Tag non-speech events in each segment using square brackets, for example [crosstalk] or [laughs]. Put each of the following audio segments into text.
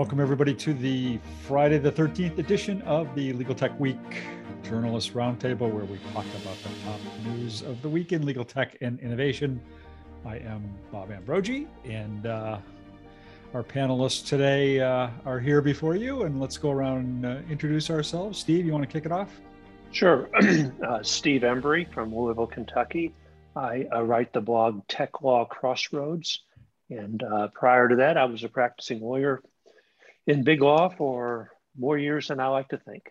Welcome, everybody, to the Friday the 13th edition of the Legal Tech Week Journalist Roundtable, where we talk about the top news of the week in legal tech and innovation. I am Bob Ambrogi, and uh, our panelists today uh, are here before you. And let's go around and uh, introduce ourselves. Steve, you want to kick it off? Sure. [clears throat] Uh, Steve Embry from Louisville, Kentucky. I, I, write the blog Tech Law Crossroads. And uh, prior to that, I was a practicing lawyer in big law for more years than I like to think.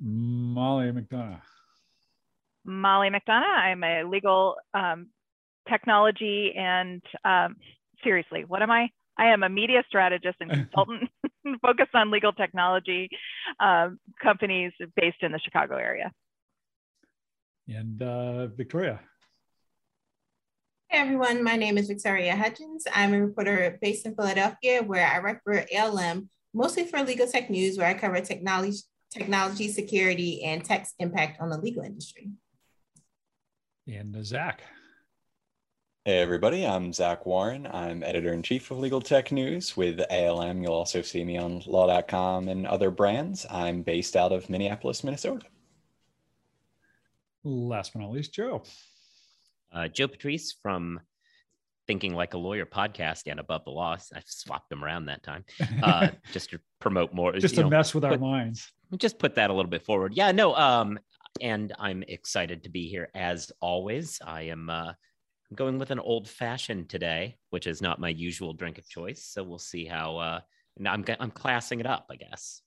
Molly McDonough. Molly McDonough. I'm a legal um, technology and um, seriously, what am I? I am a media strategist and consultant [laughs] [laughs] focused on legal technology um, companies based in the Chicago area. And uh, Victoria. Hey everyone, my name is Victoria Hudgins. I'm a reporter based in Philadelphia where I write for ALM, mostly for legal tech news, where I cover technology, technology security, and tech's impact on the legal industry. And uh, Zach. Hey everybody, I'm Zach Warren. I'm editor in chief of Legal Tech News with ALM. You'll also see me on law.com and other brands. I'm based out of Minneapolis, Minnesota. Last but not least, Joe. Uh, Joe Patrice from Thinking Like a Lawyer podcast and Above the Law. I swapped them around that time uh, [laughs] just to promote more. Just to know, mess with put, our minds. Just put that a little bit forward. Yeah, no. Um, and I'm excited to be here as always. I am uh, going with an old fashioned today, which is not my usual drink of choice. So we'll see how. Uh, I'm I'm classing it up, I guess.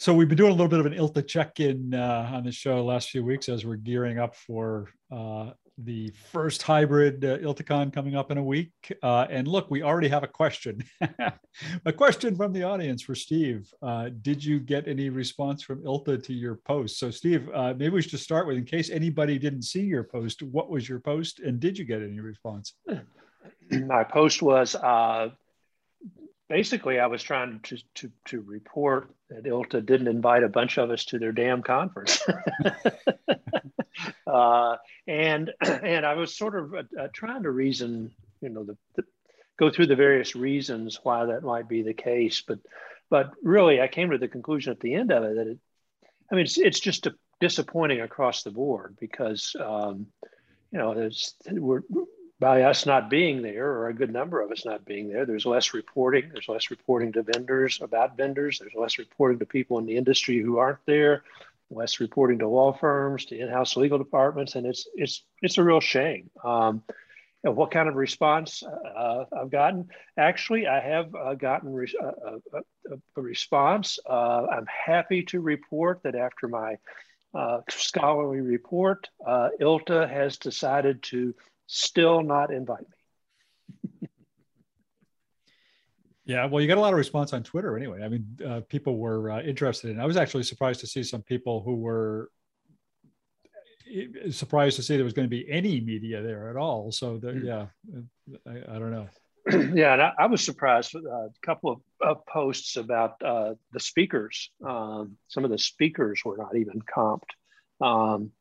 So we've been doing a little bit of an ILTA check-in uh, on the show last few weeks as we're gearing up for uh, the first hybrid uh, ILTACon coming up in a week. Uh, and look, we already have a question. [laughs] a question from the audience for Steve. Uh, did you get any response from ILTA to your post? So Steve, uh, maybe we should start with, in case anybody didn't see your post, what was your post and did you get any response? [clears throat] My post was basically I was trying to, to, to report that ILTA didn't invite a bunch of us to their damn conference. [laughs] uh, and, [clears throat] and I was sort of uh, uh, trying to reason, you know, the, the, go through the various reasons why that might be the case. But, but really I came to the conclusion at the end of it that it, I mean, it's, it's just a, disappointing across the board because, um, you know, there's, we're, by us not being there, or a good number of us not being there, there's less reporting. There's less reporting to vendors about vendors. There's less reporting to people in the industry who aren't there. Less reporting to law firms, to in-house legal departments, and it's it's it's a real shame. Um, and what kind of response uh, I've gotten? Actually, I have uh, gotten re- uh, uh, uh, a, a, response. Uh, I'm happy to report that after my scholarly report, ILTA has decided to still not invite me. [laughs] yeah, well, you got a lot of response on Twitter anyway. I mean, uh, people were uh, interested in. I was actually surprised to see some people who were eh, surprised to see there was going to be any media there at all. So, the, hmm. yeah, I, I, don't know. [clears throat] yeah, and I, I was surprised with a couple of, of posts about uh, the speakers. Um, some of the speakers were not even comped. Um,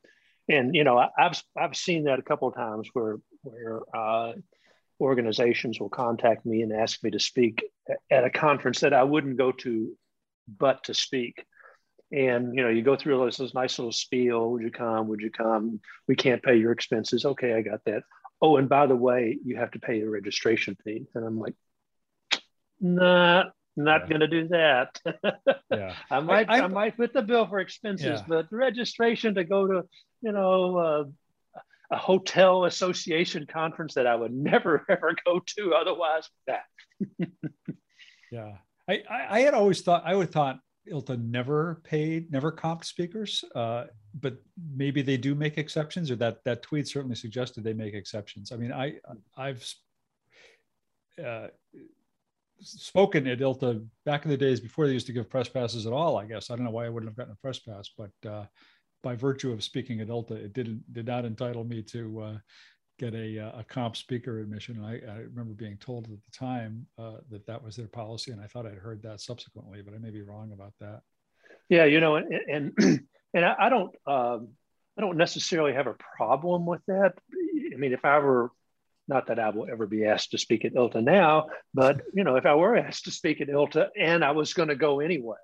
and you know I've I've seen that a couple of times where where uh, organizations will contact me and ask me to speak at a conference that I wouldn't go to, but to speak. And you know, you go through this, this nice little spiel. Would you come? Would you come? We can't pay your expenses. Okay, I got that. Oh, and by the way, you have to pay a registration fee. And I'm like, nah, not yeah. going to do that. [laughs] yeah. I might, I, I, I, might put the bill for expenses, yeah. but registration to go to you know, uh, a hotel association conference that I would [laughs] never ever go to otherwise. That. [laughs] yeah, I, I had always thought I would have thought ILTA never paid, never comped speakers, uh, but maybe they do make exceptions, or that that tweet certainly suggested they make exceptions. I mean, I I've uh, spoken at ILTA back in the days before they used to give press passes at all. I guess I don't know why I wouldn't have gotten a press pass, but uh, by virtue of speaking at ILTA, it didn't did not entitle me to uh, get a, uh, a comp speaker admission. I, I remember being told at the time uh, that that was their policy, and I thought I'd heard that subsequently, but I may be wrong about that. Yeah, you know, and and, [clears throat] and I, don't um, I don't necessarily have a problem with that. I mean, if I were not that I will ever be asked to speak at ILTA now, but you know, if I were asked to speak at ILTA and I was going to go anyway,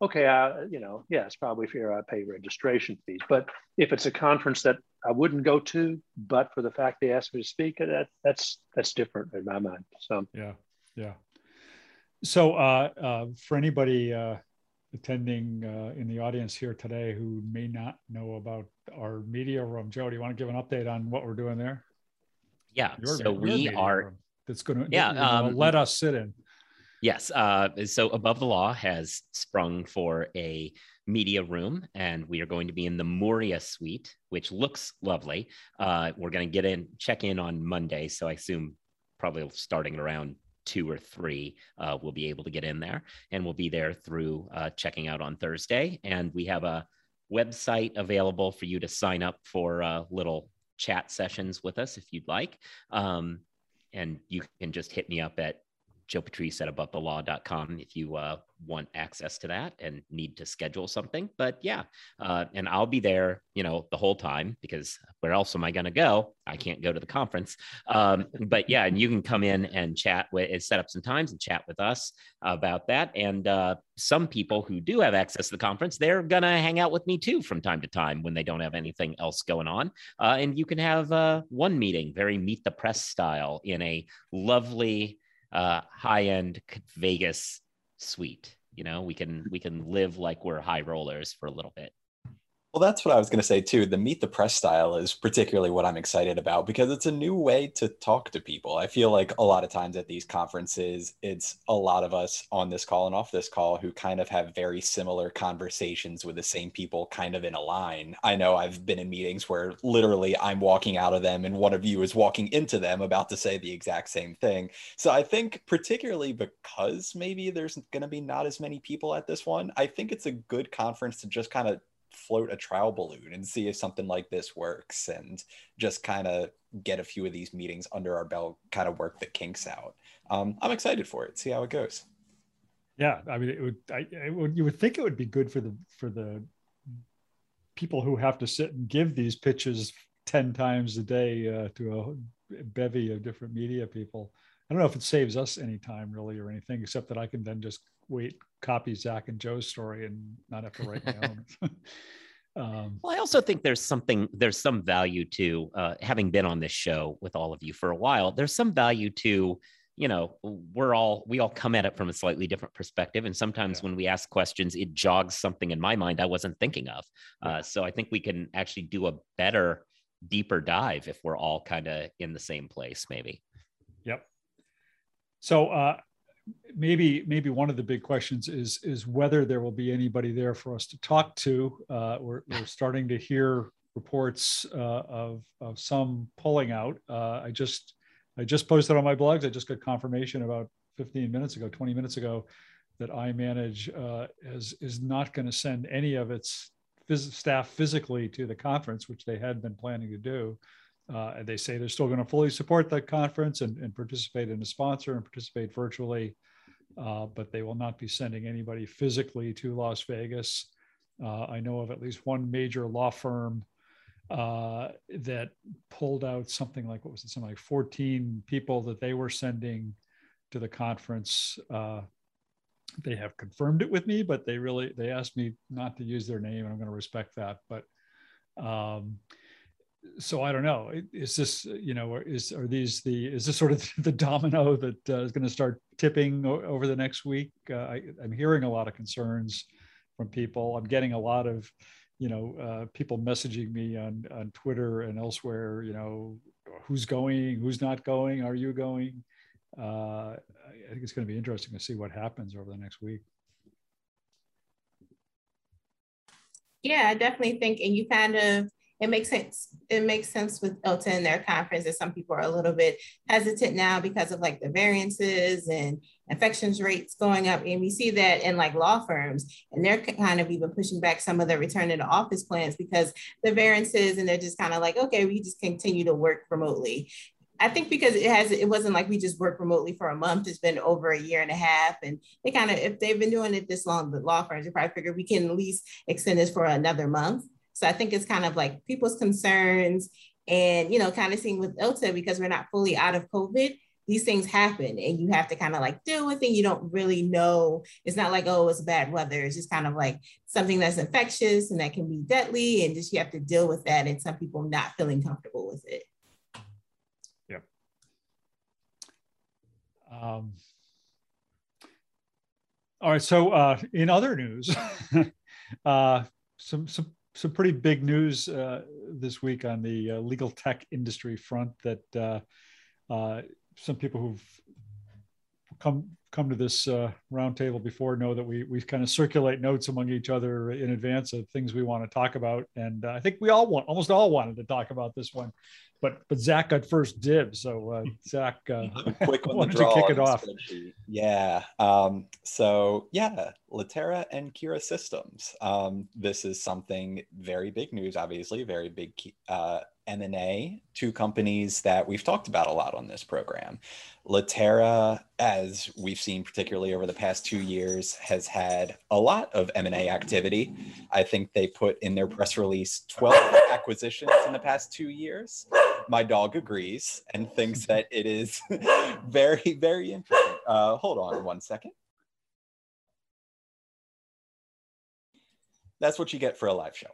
okay, I, you know, yeah, it's probably fair I pay registration fees. But if it's a conference that I wouldn't go to, but for the fact they asked me to speak, that that's that's different in my mind. So yeah, yeah. So uh, uh, for anybody uh, attending uh, in the audience here today who may not know about our media room, Joe, do you want to give an update on what we're doing there? Yeah. Your, so we are. That's going to yeah um, let us sit in. Yes. Uh, so Above the Law has sprung for a media room, and we are going to be in the Moria suite, which looks lovely. Uh, we're going to get in, check in on Monday. So I assume probably starting around two or three, uh, we'll be able to get in there, and we'll be there through uh, checking out on Thursday. And we have a website available for you to sign up for a little chat sessions with us if you'd like. Um, and you can just hit me up at Joe Patrice at abovethelaw.com if you uh, want access to that and need to schedule something. But yeah, uh, and I'll be there, you know, the whole time because where else am I going to go? I can't go to the conference. Um, but yeah, and you can come in and chat with, set up some times and chat with us about that. And uh, some people who do have access to the conference, they're going to hang out with me too from time to time when they don't have anything else going on. Uh, and you can have uh, one meeting, very meet the press style, in a lovely uh, high end Vegas suite. You know, we can we can live like we're high rollers for a little bit. Well, that's what I was going to say too. The meet the press style is particularly what I'm excited about because it's a new way to talk to people. I feel like a lot of times at these conferences, it's a lot of us on this call and off this call who kind of have very similar conversations with the same people kind of in a line. I know I've been in meetings where literally I'm walking out of them and one of you is walking into them about to say the exact same thing. So I think, particularly because maybe there's going to be not as many people at this one, I think it's a good conference to just kind of float a trial balloon and see if something like this works and just kind of get a few of these meetings under our belt, kind of work the kinks out. Um, I'm excited for it. See how it goes. Yeah, I mean, it would. I it would, you would think it would be good for the for the people who have to sit and give these pitches ten times a day uh, to a bevy of different media people. I don't know if it saves us any time really or anything, except that I can then just wait, copy Zach and Joe's story and not have to write my own. [laughs] [laughs] um, well, I also think there's something, there's some value to uh, having been on this show with all of you for a while. There's some value to, you know, we're all, we all come at it from a slightly different perspective. And sometimes yeah. when we ask questions, it jogs something in my mind I wasn't thinking of. Yeah. Uh, so I think we can actually do a better, deeper dive if we're all kind of in the same place, maybe. Yep. So uh, maybe maybe one of the big questions is is whether there will be anybody there for us to talk to. Uh, we're, we're starting to hear reports uh, of of some pulling out. Uh, I just I just posted on my blogs. I just got confirmation about 15 minutes ago, 20 minutes ago, that iManage uh, is is not going to send any of its phys- staff physically to the conference, which they had been planning to do. Uh, they say they're still going to fully support the conference and, and participate in a sponsor and participate virtually, uh, but they will not be sending anybody physically to Las Vegas. Uh, I know of at least one major law firm uh, that pulled out something like what was it, something like 14 people that they were sending to the conference. Uh, they have confirmed it with me, but they really they asked me not to use their name, and I'm going to respect that. But um, so I don't know. Is this you know is are these the is this sort of [laughs] the domino that uh, is going to start tipping over the next week? Uh, I, am hearing a lot of concerns from people. I'm getting a lot of you know uh, people messaging me on on Twitter and elsewhere. You know who's going, who's not going, are you going? Uh, I think it's going to be interesting to see what happens over the next week. Yeah, I definitely think, and you kind of it makes sense. It makes sense with ILTA and their conference that some people are a little bit hesitant now because of like the variances and infections rates going up. And we see that in like law firms, and they're kind of even pushing back some of the return to office plans because the variances, and they're just kind of like, okay, we just continue to work remotely. I think because it has, it wasn't like we just worked remotely for a month. It's been over a year and a half, and they kind of, if they've been doing it this long, the law firms, probably figure we can at least extend this for another month. So I think it's kind of like people's concerns And, you know, kind of seeing with ILTA, because we're not fully out of COVID, these things happen and you have to kind of like deal with it. You don't really know. It's not like, oh, it's bad weather. It's just kind of like something that's infectious and that can be deadly. And just you have to deal with that. And some people not feeling comfortable with it. Yeah. Um, all right. So uh, in other news, [laughs] uh, some some some pretty big news uh, this week on the uh, legal tech industry front that uh, uh, some people who've come come to this uh, roundtable before know that we we kind of circulate notes among each other in advance of things we want to talk about, and uh, I think we all want almost all wanted to talk about this one, but but Zach got first dibs, so uh, Zach, uh, [laughs] quick why don't you kick it off? Yeah, um, so yeah, Litera and Kira Systems. Um, this is something very big news, obviously, very big uh, M&A, two companies that we've talked about a lot on this program. Litera, as we've seen particularly over the past two years, has had a lot of M&A activity. I think they put in their press release 12 [laughs] acquisitions in the past two years. My dog agrees and thinks that it is [laughs] very, very interesting. Uh, hold on one second. that's what you get for a live show.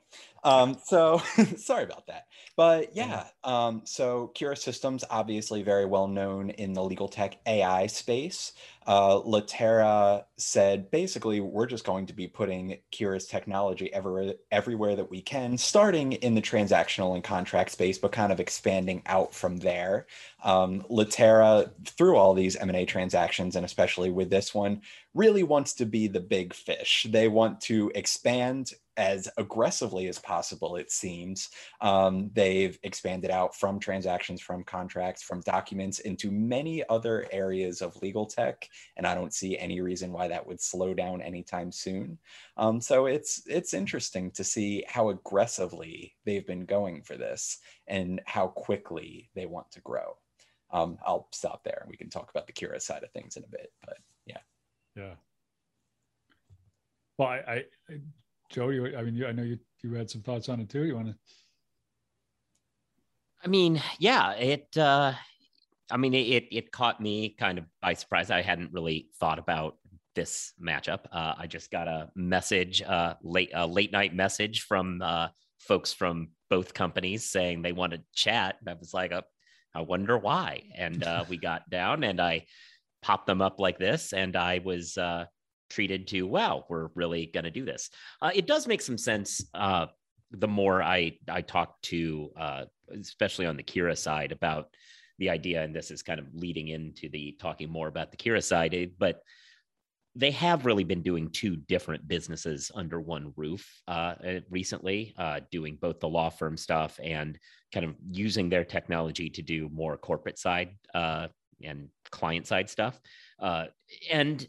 Um, so [laughs] sorry about that. But yeah, um, so Kira Systems, obviously very well known in the legal tech AI space. Uh, Litera said basically, we're just going to be putting Kira's technology everywhere, everywhere that we can, starting in the transactional and contract space, but kind of expanding out from there. Um, Litera, through all these M&A transactions, and especially with this one, really wants to be the big fish. They want to expand as aggressively as possible, it seems. Um, they've expanded out from transactions, from contracts, from documents into many other areas of legal tech and I don't see any reason why that would slow down anytime soon. Um, so it's it's interesting to see how aggressively they've been going for this and how quickly they want to grow. Um, I'll stop there. We can talk about the Kira side of things in a bit, but yeah. Yeah. Well, I, I Joe, I mean, you, I know you you had some thoughts on it too. You want to? I mean, yeah, it. uh I mean, it it caught me kind of by surprise. I hadn't really thought about this matchup. Uh, I just got a message, uh, late a late night message from uh, folks from both companies saying they want to chat. And I was like, uh, I wonder why. And uh, we got down, and I popped them up like this, and I was uh, treated to, wow, we're really going to do this. it does make some sense. the more I I talk to, especially on the Kira side, about the idea, and this is kind of leading into the talking more about the Kira side, eh, but they have really been doing two different businesses under one roof uh, eh, recently, uh, doing both the law firm stuff and kind of using their technology to do more corporate side uh, and client side stuff. Uh, and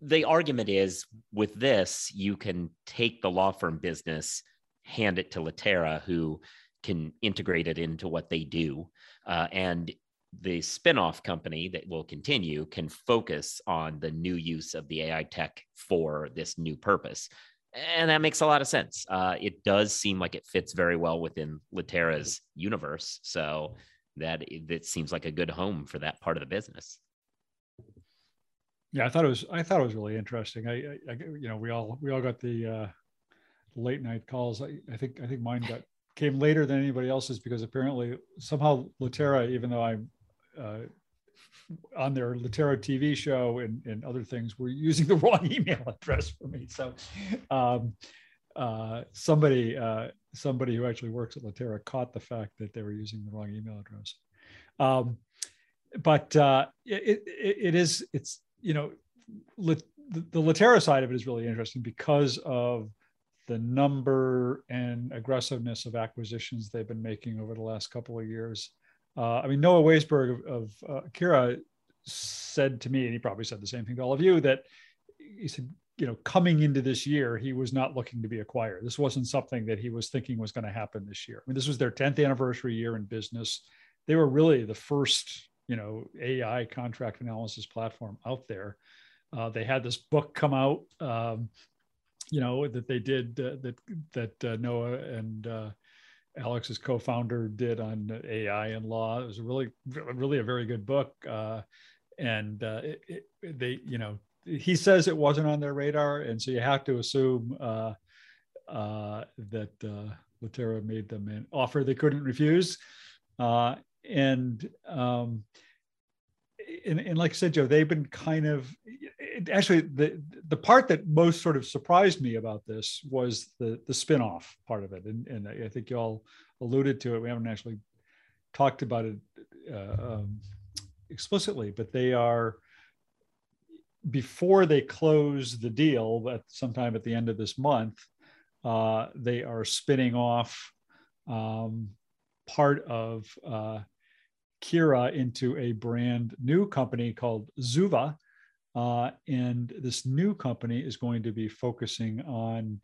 the argument is with this, you can take the law firm business, hand it to Litera, who can integrate it into what they do. Uh, and the spin-off company that will continue can focus on the new use of the AI tech for this new purpose. And that makes a lot of sense. Uh, it does seem like it fits very well within Litera's universe. So that it seems like a good home for that part of the business. Yeah, I thought it was. I thought it was really interesting. I, I, I you know, we all we all got the uh, late night calls. I, I think I think mine got came later than anybody else's because apparently somehow Litera, even though I'm uh, on their Litera TV show and, and other things were using the [laughs] wrong email address for me. So um, uh, somebody uh, somebody who actually works at Litera caught the fact that they were using the wrong email address. Um, but uh, it, it, it is it's you know lit, the, the Litera side of it is really interesting because of the number and aggressiveness of acquisitions they've been making over the last couple of years. Uh, I mean, Noah Weisberg of, of uh, Kira said to me, and he probably said the same thing to all of you, that he said, you know, coming into this year, he was not looking to be acquired. This wasn't something that he was thinking was going to happen this year. I mean, this was their 10th anniversary year in business. They were really the first, you know, AI contract analysis platform out there. Uh, they had this book come out, um, you know, that they did uh, that that uh, Noah and uh, Alex's co-founder did on AI and law. It was really, really a very good book. Uh, and uh, it, it, they, you know, he says it wasn't on their radar, and so you have to assume that Litera made them an offer they couldn't refuse. Uh, and, um, and, and like I said, Joe, they've been kind of actually the the part that most sort of surprised me about this was the the spinoff part of it, and, and I think you all alluded to it. We haven't actually talked about it uh, um, explicitly, but they are before they close the deal at sometime at the end of this month, uh, they are spinning off um, part of uh, Kira into a brand new company called Zuva. Uh, and this new company is going to be focusing on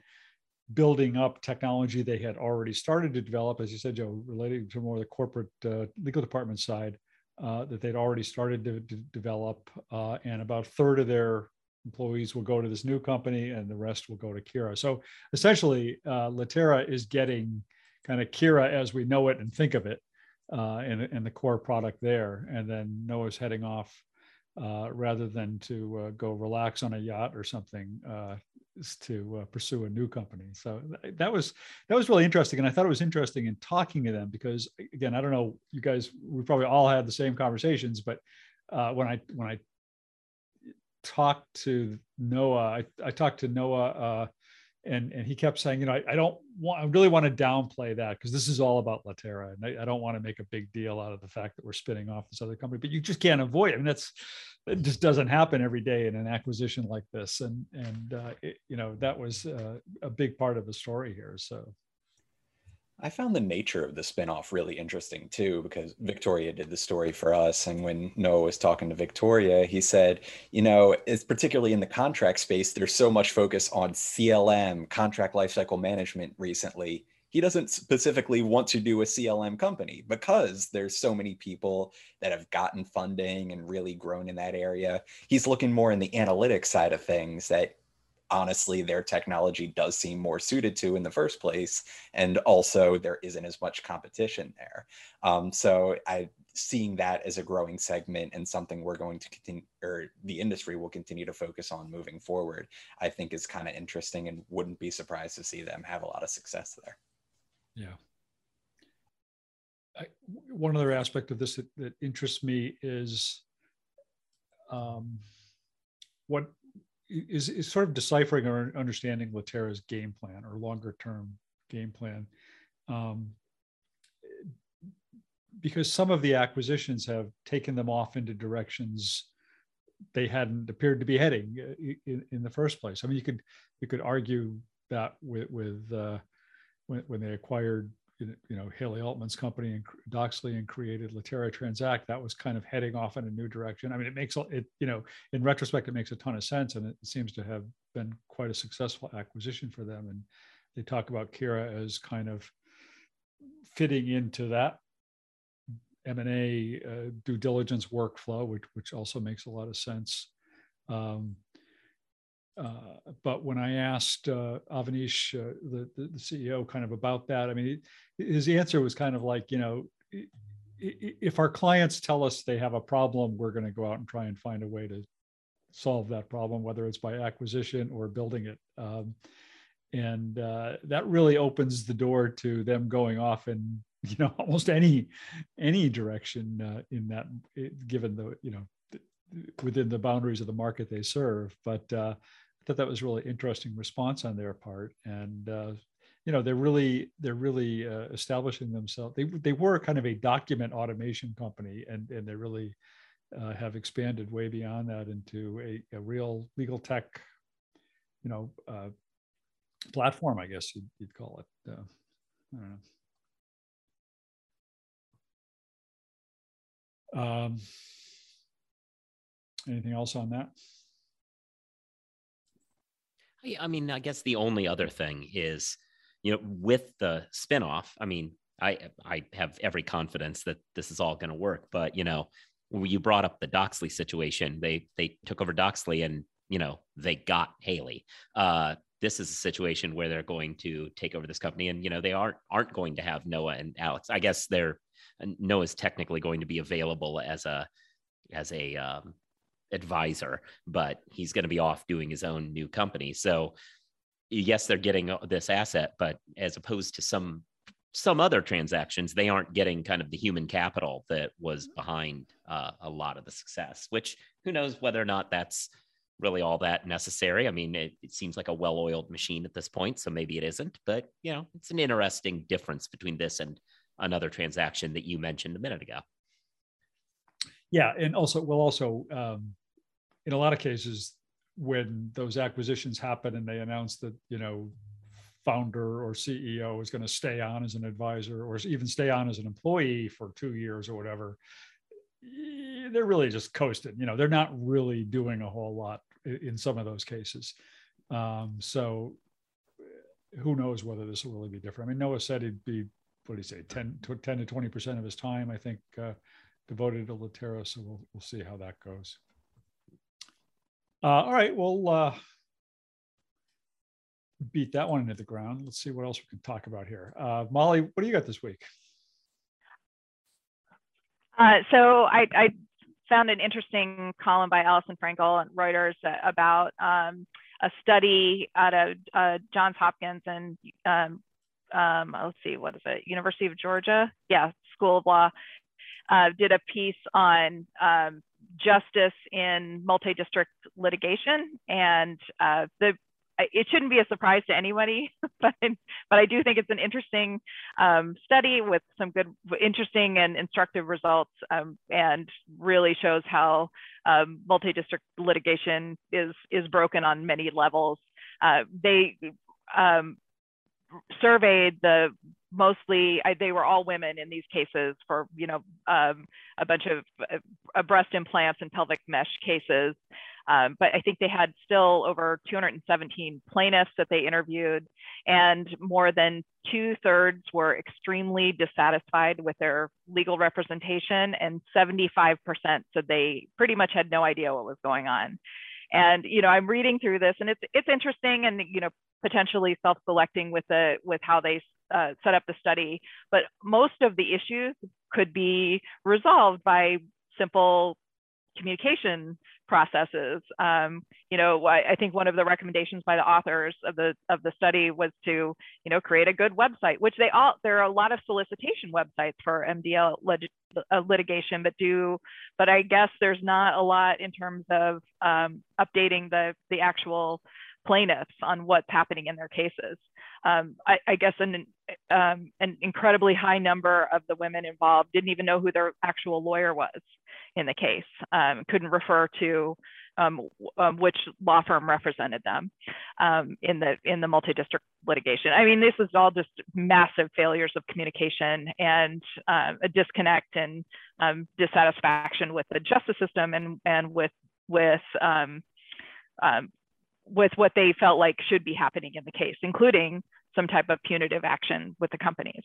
building up technology they had already started to develop, as you said, Joe, relating to more the corporate uh, legal department side uh, that they'd already started to, to develop. Uh, and about a third of their employees will go to this new company and the rest will go to Kira. So essentially, uh, Litera is getting kind of Kira as we know it and think of it uh, and, and the core product there. And then Noah's heading off uh, rather than to uh, go relax on a yacht or something uh, is to uh, pursue a new company. So that was that was really interesting, and I thought it was interesting in talking to them because again, I don't know, you guys, we probably all had the same conversations, but uh, when I when I talked to Noah, I, I talked to Noah uh, and and he kept saying, you know, I, I don't want, I really want to downplay that because this is all about Litera, and I, I, don't want to make a big deal out of the fact that we're spinning off this other company. But you just can't avoid. I mean, that's it just doesn't happen every day in an acquisition like this, and and uh, it, you know that was uh, a big part of the story here. So I found the nature of the spinoff really interesting too, because Victoria did the story for us. And when Noah was talking to Victoria, he said, you know, it's particularly in the contract space, there's so much focus on CLM, contract lifecycle management recently. He doesn't specifically want to do a CLM company because there's so many people that have gotten funding and really grown in that area. He's looking more in the analytics side of things that honestly their technology does seem more suited to in the first place and also there isn't as much competition there. Um, so i seeing that as a growing segment and something we're going to continue or the industry will continue to focus on moving forward i think is kind of interesting and wouldn't be surprised to see them have a lot of success there. Yeah. I, one other aspect of this that, that interests me is um, what is, is sort of deciphering or understanding Litera's game plan or longer term game plan. Um, because some of the acquisitions have taken them off into directions they hadn't appeared to be heading uh, in, in the first place. I mean, you could you could argue that with with uh, when, when they acquired you know Haley Altman's company and Doxly and created Litera Transact, that was kind of heading off in a new direction. I mean, it makes it you know in retrospect it makes a ton of sense, and it seems to have been quite a successful acquisition for them. And they talk about Kira as kind of fitting into that M&A uh, due diligence workflow, which which also makes a lot of sense. Um, uh, but when I asked uh, Avaneesh, uh, the, the, the, CEO, kind of about that, I mean, his answer was kind of like, you know, if our clients tell us they have a problem, we're going to go out and try and find a way to solve that problem, whether it's by acquisition or building it. Um, and uh, that really opens the door to them going off in, [laughs] you know, almost any any direction uh, in that, given the, you know, within the boundaries of the market they serve. But uh, Thought that was really interesting response on their part, and uh, you know they're really they're really uh, establishing themselves. They they were kind of a document automation company, and and they really uh, have expanded way beyond that into a, a real legal tech, you know, uh, platform. I guess you'd, you'd call it. Uh, I don't know. Um, anything else on that? I mean, I guess the only other thing is, you know, with the spinoff, I mean, I I have every confidence that this is all going to work. But you know, you brought up the Doxly situation. They they took over Doxly, and you know, they got Haley. Uh, this is a situation where they're going to take over this company and you know they aren't aren't going to have noah and alex i guess they're noah's technically going to be available as a as a um, advisor but he's going to be off doing his own new company so yes they're getting this asset but as opposed to some some other transactions they aren't getting kind of the human capital that was behind uh, a lot of the success which who knows whether or not that's really all that necessary. I mean, it, it seems like a well oiled machine at this point, so maybe it isn't, but you know, it's an interesting difference between this and another transaction that you mentioned a minute ago. Yeah. And also, well, also, um, in a lot of cases, when those acquisitions happen and they announce that, you know, founder or CEO is going to stay on as an advisor or even stay on as an employee for two years or whatever, they're really just coasting. You know, they're not really doing a whole lot in some of those cases. Um, so who knows whether this will really be different. I mean, Noah said he'd be, what do you say, 10 to 10 to 20% of his time, I think, uh, devoted to Litera. So we'll, we'll see how that goes. Uh, all right, well, uh, beat that one into the ground. Let's see what else we can talk about here. Uh, Molly, what do you got this week? Uh, so I, I, found an interesting column by Alison Frankel and Reuters about um, a study out of uh, Johns Hopkins and um, um, let's see, what is it? University of Georgia? Yeah, School of Law. Uh, did a piece on um, justice in multi-district litigation, and uh, the it shouldn't be a surprise to anybody, [laughs] but but I do think it's an interesting um, study with some good, interesting and instructive results, um, and really shows how um, multi-district litigation is is broken on many levels. Uh, they um, surveyed the mostly I, they were all women in these cases for you know um, a bunch of uh, breast implants and pelvic mesh cases um, but I think they had still over 217 plaintiffs that they interviewed, and more than two thirds were extremely dissatisfied with their legal representation, and 75% said they pretty much had no idea what was going on. And you know, I'm reading through this, and it's it's interesting, and you know, potentially self-selecting with the with how they uh, set up the study. But most of the issues could be resolved by simple communication processes. Um, you know, I, I, think one of the recommendations by the authors of the of the study was to, you know, create a good website, which they all there are a lot of solicitation websites for MDL lit, uh, litigation, but do, but I guess there's not a lot in terms of um, updating the the actual plaintiffs on what's happening in their cases. Um, I, I, guess an, um, an incredibly high number of the women involved didn't even know who their actual lawyer was in the case, um, couldn't refer to um, um, which law firm represented them um, in the in the multi-district litigation. I mean, this is all just massive failures of communication and uh, a disconnect and dissatisfaction with the justice system and and with with with what they felt like should be happening in the case, including some type of punitive action with the companies.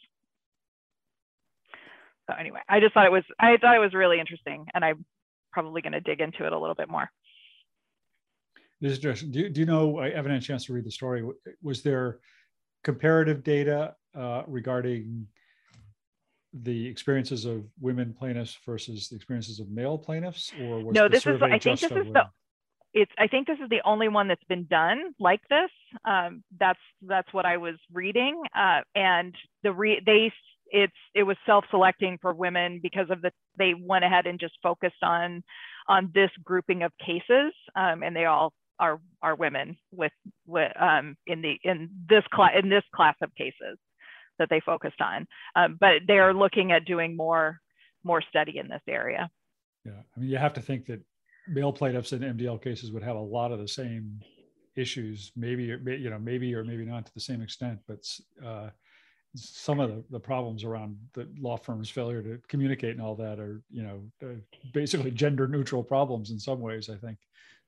So anyway, I just thought it was I thought it was really interesting, and I'm probably going to dig into it a little bit more. This is interesting. Do, do you know? I haven't had a chance to read the story. Was there comparative data uh, regarding the experiences of women plaintiffs versus the experiences of male plaintiffs, or was no? This is I think this is women? the it's I think this is the only one that's been done like this. Um, that's that's what I was reading, uh, and the re- they it's it was self-selecting for women because of the they went ahead and just focused on on this grouping of cases, um, and they all are are women with with um, in the in this class in this class of cases that they focused on, um, but they are looking at doing more more study in this area. Yeah, I mean, you have to think that male plaintiffs in MDL cases would have a lot of the same issues, maybe you know, maybe or maybe not to the same extent, but uh, some of the, the problems around the law firm's failure to communicate and all that are, you know, uh, basically gender neutral problems in some ways, I think.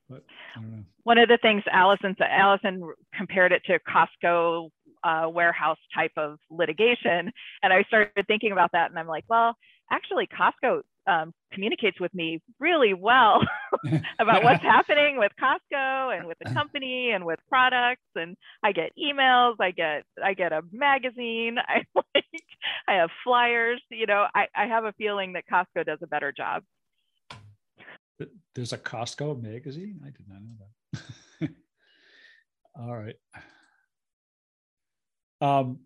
But I don't know. One of the things Alison Alison compared it to Costco uh, warehouse type of litigation. And I started thinking about that and I'm like, well, actually Costco um, communicates with me really well [laughs] about what's [laughs] happening with Costco and with the company and with products. And I get emails, I get I get a magazine, [laughs] I like I have flyers. You know, I, I have a feeling that Costco does a better job. There's a Costco magazine. I did not know that. All right. Um,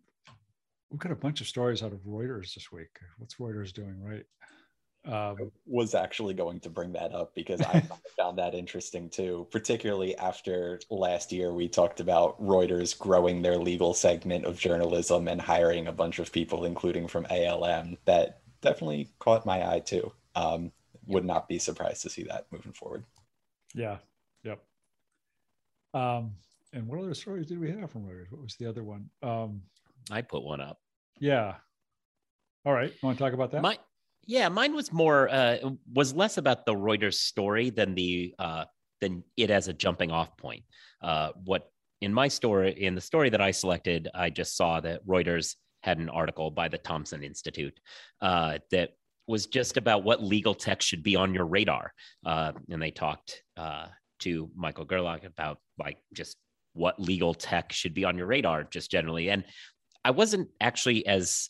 we've got a bunch of stories out of Reuters this week. What's Reuters doing right? Um, I was actually going to bring that up because I [laughs] found that interesting too, particularly after last year we talked about Reuters growing their legal segment of journalism and hiring a bunch of people, including from ALM. That definitely caught my eye too. Um, would not be surprised to see that moving forward. Yeah. Yep. Um, and what other stories did we have from Reuters? What was the other one? Um, I put one up. Yeah. All right. You want to talk about that? My, yeah, mine was more uh, was less about the Reuters story than the uh, than it as a jumping off point. Uh, what in my story in the story that I selected, I just saw that Reuters had an article by the Thomson Institute uh, that was just about what legal tech should be on your radar, uh, and they talked uh, to Michael Gerlach about like just what legal tech should be on your radar, just generally. And I wasn't actually as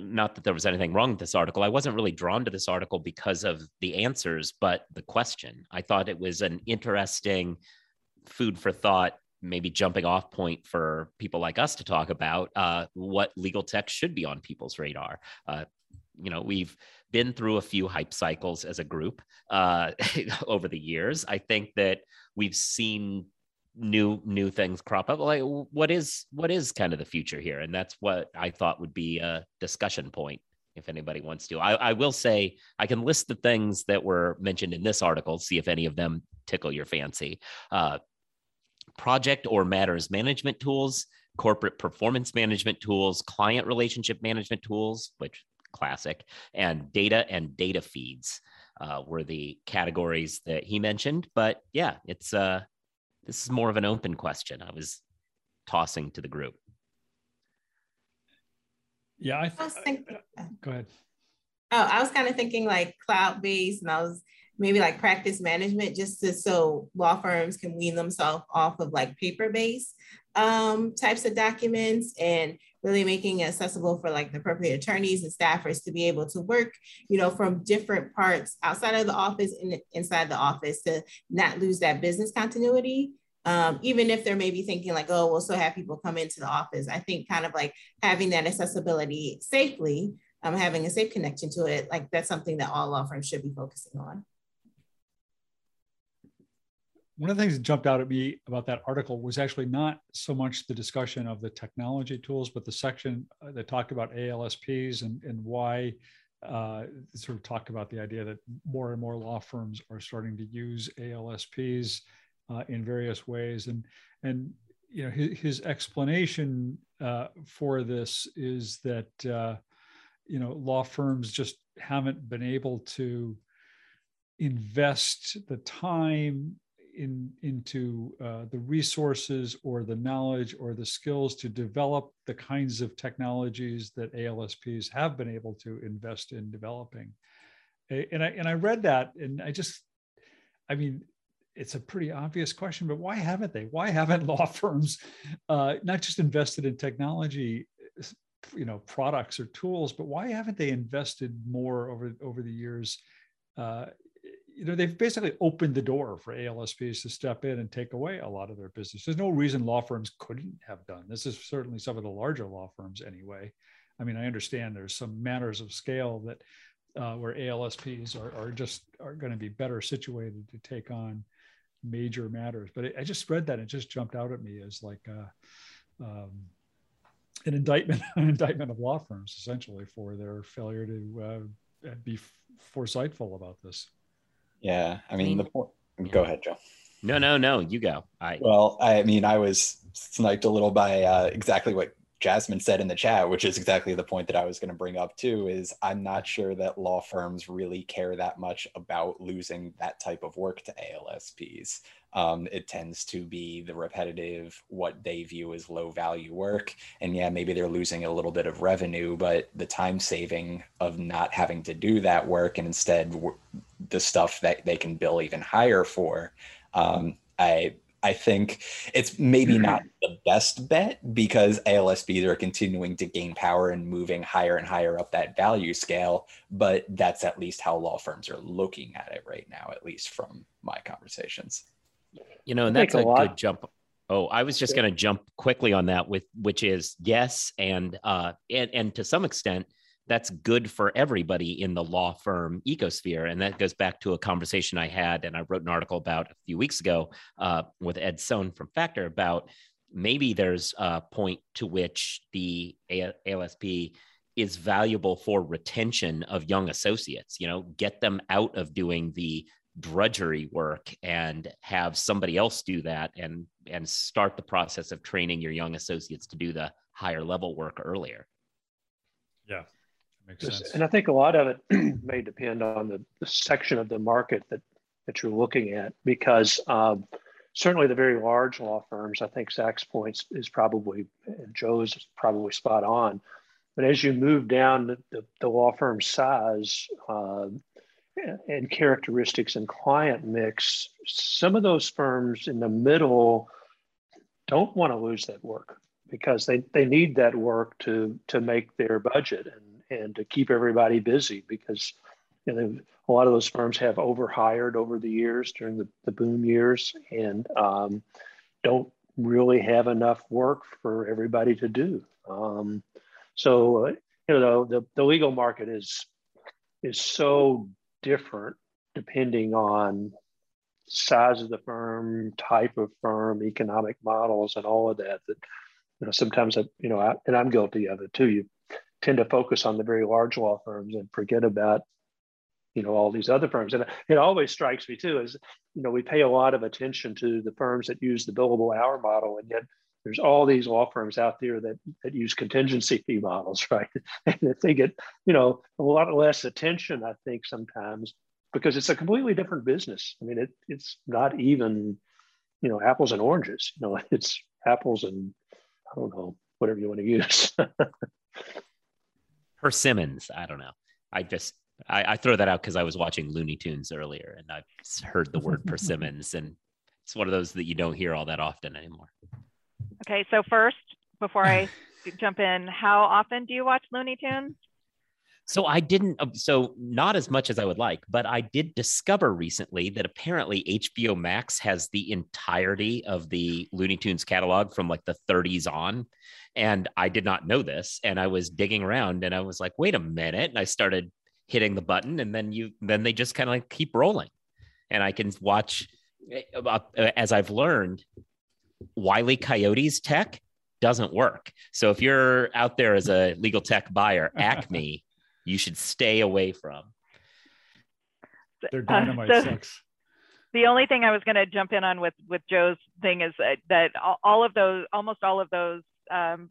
not that there was anything wrong with this article. I wasn't really drawn to this article because of the answers, but the question. I thought it was an interesting food for thought, maybe jumping off point for people like us to talk about uh, what legal tech should be on people's radar. Uh, you know, we've been through a few hype cycles as a group uh, [laughs] over the years. I think that we've seen new new things crop up like what is what is kind of the future here? And that's what i thought would be a discussion point if anybody wants to. I, I will say i can list the things that were mentioned in this article see if any of them tickle your fancy. Uh, project or matters management tools corporate performance management tools client relationship management tools which classic and data and data feeds uh, were the categories that he mentioned. But yeah it's uh this is more of an open question. I was tossing to the group. Yeah, I, th- I was thinking. Go ahead. Oh, I was kind of thinking like cloud based, and I was maybe like practice management, just to so law firms can wean themselves off of like paper based um, types of documents and really making it accessible for like the appropriate attorneys and staffers to be able to work, you know, from different parts outside of the office and inside the office to not lose that business continuity. Um, even if they're maybe thinking like, oh, we'll still have people come into the office. I think kind of like having that accessibility safely, um, having a safe connection to it, like that's something that all law firms should be focusing on one of the things that jumped out at me about that article was actually not so much the discussion of the technology tools, but the section uh, that talked about ALSPs and, and why uh, sort of talked about the idea that more and more law firms are starting to use ALSPs uh, in various ways. And, and you know, his, his explanation uh, for this is that, uh, you know, law firms just haven't been able to invest the time in, into uh, the resources or the knowledge or the skills to develop the kinds of technologies that ALSPs have been able to invest in developing. And I, and I read that and I just, I mean, it's a pretty obvious question, but why haven't they? Why haven't [laughs] law firms uh, not just invested in technology, you know, products or tools, but why haven't they invested more over over the years uh, you know, they've basically opened the door for ALSPs to step in and take away a lot of their business. There's no reason law firms couldn't have done this. Is certainly some of the larger law firms anyway. I mean, I understand there's some matters of scale that uh, where ALSPs are, are just are going to be better situated to take on major matters. But I, I just read that and it just jumped out at me as like uh, um, an indictment, [laughs] an indictment of law firms essentially for their failure to uh, be foresightful about this. Yeah, I mean, the point. Go ahead, Joe. No, no, no. You go. I well, I mean, I was sniped a little by uh, exactly what Jasmine said in the chat, which is exactly the point that I was going to bring up too. Is I'm not sure that law firms really care that much about losing that type of work to ALSPs. Um, it tends to be the repetitive, what they view as low value work. And yeah, maybe they're losing a little bit of revenue, but the time saving of not having to do that work and instead the stuff that they can bill even higher for. Um, I I think it's maybe not [clears throat] the best bet because ALSPs are continuing to gain power and moving higher and higher up that value scale. But that's at least how law firms are looking at it right now, at least from my conversations. You know, and that's a, a good jump. Oh, I was just going to jump quickly on that with which is yes, and uh, and and to some extent, that's good for everybody in the law firm ecosphere. And that goes back to a conversation I had, and I wrote an article about a few weeks ago uh, with Ed Sohn from Factor about maybe there's a point to which the ALSP is valuable for retention of young associates, you know, get them out of doing the drudgery work and have somebody else do that and and start the process of training your young associates to do the higher level work earlier. Yeah, Makes sense. And I think a lot of it [clears throat] may depend on the, the, section of the market that, that you're looking at, because um, certainly the very large law firms, I think Zach's points is probably, Joe's is probably spot on. But as you move down the, the, the law firm size uh, and characteristics and client mix, some of those firms in the middle don't want to lose that work because they, they need that work to, to make their budget. And and to keep everybody busy because you know, a lot of those firms have overhired over the years during the, the boom years and um, don't really have enough work for everybody to do. Um, so, you know, the, the legal market is is so different depending on size of the firm, type of firm, economic models, and all of that. That you know, sometimes I, you know, I, and I'm guilty of it too. You tend to focus on the very large law firms and forget about you know all these other firms and it always strikes me too is you know we pay a lot of attention to the firms that use the billable hour model and yet there's all these law firms out there that, that use contingency fee models [laughs] right and if they get you know a lot less attention i think sometimes because it's a completely different business i mean it, it's not even you know apples and oranges you know [laughs] it's apples and i don't know whatever you want to use [laughs] persimmons. I don't know. I just I, I throw that out because I was watching Looney Tunes earlier and I've heard the word persimmons, and it's one of those that you don't hear all that often anymore. Okay, so first, before I [laughs] jump in, how often do you watch Looney Tunes? So I didn't, uh, so not as much as I would like, but I did discover recently that apparently HBO Max has the entirety of the Looney Tunes catalog from like the 30s on. And I did not know this. And I was digging around and I was like, wait a minute. And I started hitting the button and then you, then they just kind of like keep rolling. And I can watch, eh, uh, as I've learned, Wiley Coyote's tech doesn't work. So if you're out there as a legal tech buyer, [laughs] Acme you should stay away from. Their uh, dynamite uh, so sucks. The only thing I was going to jump in on with with Joe's thing is that, that all of those, almost all of those, um,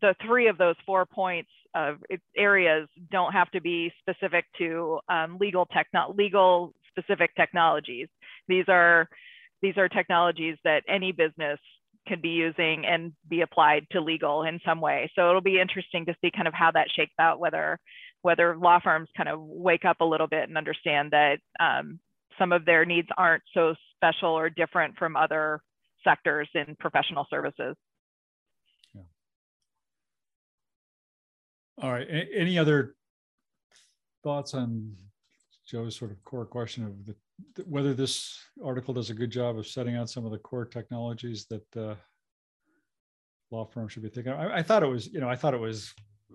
the three of those four points of areas don't have to be specific to um, legal techno legal specific technologies. These are these are technologies that any business can be using and be applied to legal in some way. So it'll be interesting to see kind of how that shakes out, whether whether law firms kind of wake up a little bit and understand that um, some of their needs aren't so special or different from other sectors in professional services. Yeah. All right. Any other thoughts on Joe's sort of core question of the, whether this article does a good job of setting out some of the core technologies that uh, law firms should be thinking? I, I thought it was, you know, I thought it was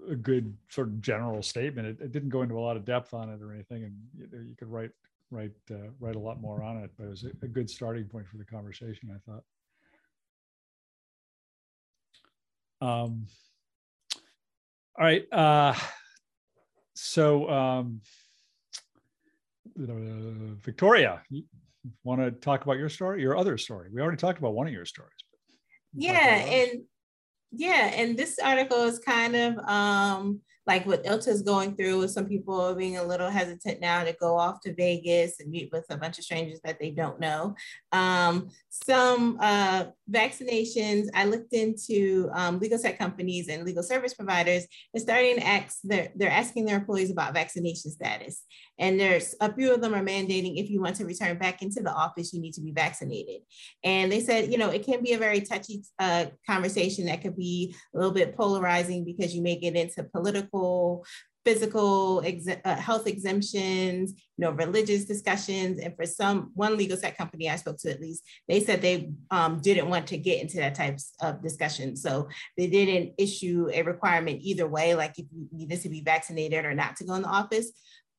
a good sort of general statement. It, it, didn't go into a lot of depth on it or anything, and you, you could write write uh, write a lot more on it. But it was a, a, good starting point for the conversation, I thought. Um, all right, uh, so um, you know, Victoria, you want to talk about your story, your other story? We already talked about one of your stories. yeah, and yeah, and this article is kind of um, like what ILTA is going through, with some people being a little hesitant now to go off to Vegas and meet with a bunch of strangers that they don't know. Um, some uh, vaccinations, I looked into um, legal tech companies and legal service providers. They're starting to ask, they're, they're asking their employees about vaccination status. And there's a few of them are mandating if you want to return back into the office, you need to be vaccinated. And they said, you know, it can be a very touchy uh, conversation that could be a little bit polarizing because you may get into political physical ex- uh, health exemptions, you know, religious discussions. And for some, one legal tech company I spoke to at least, they said they um, didn't want to get into that types of discussion. So they didn't issue a requirement either way, like if you needed to be vaccinated or not to go in the office.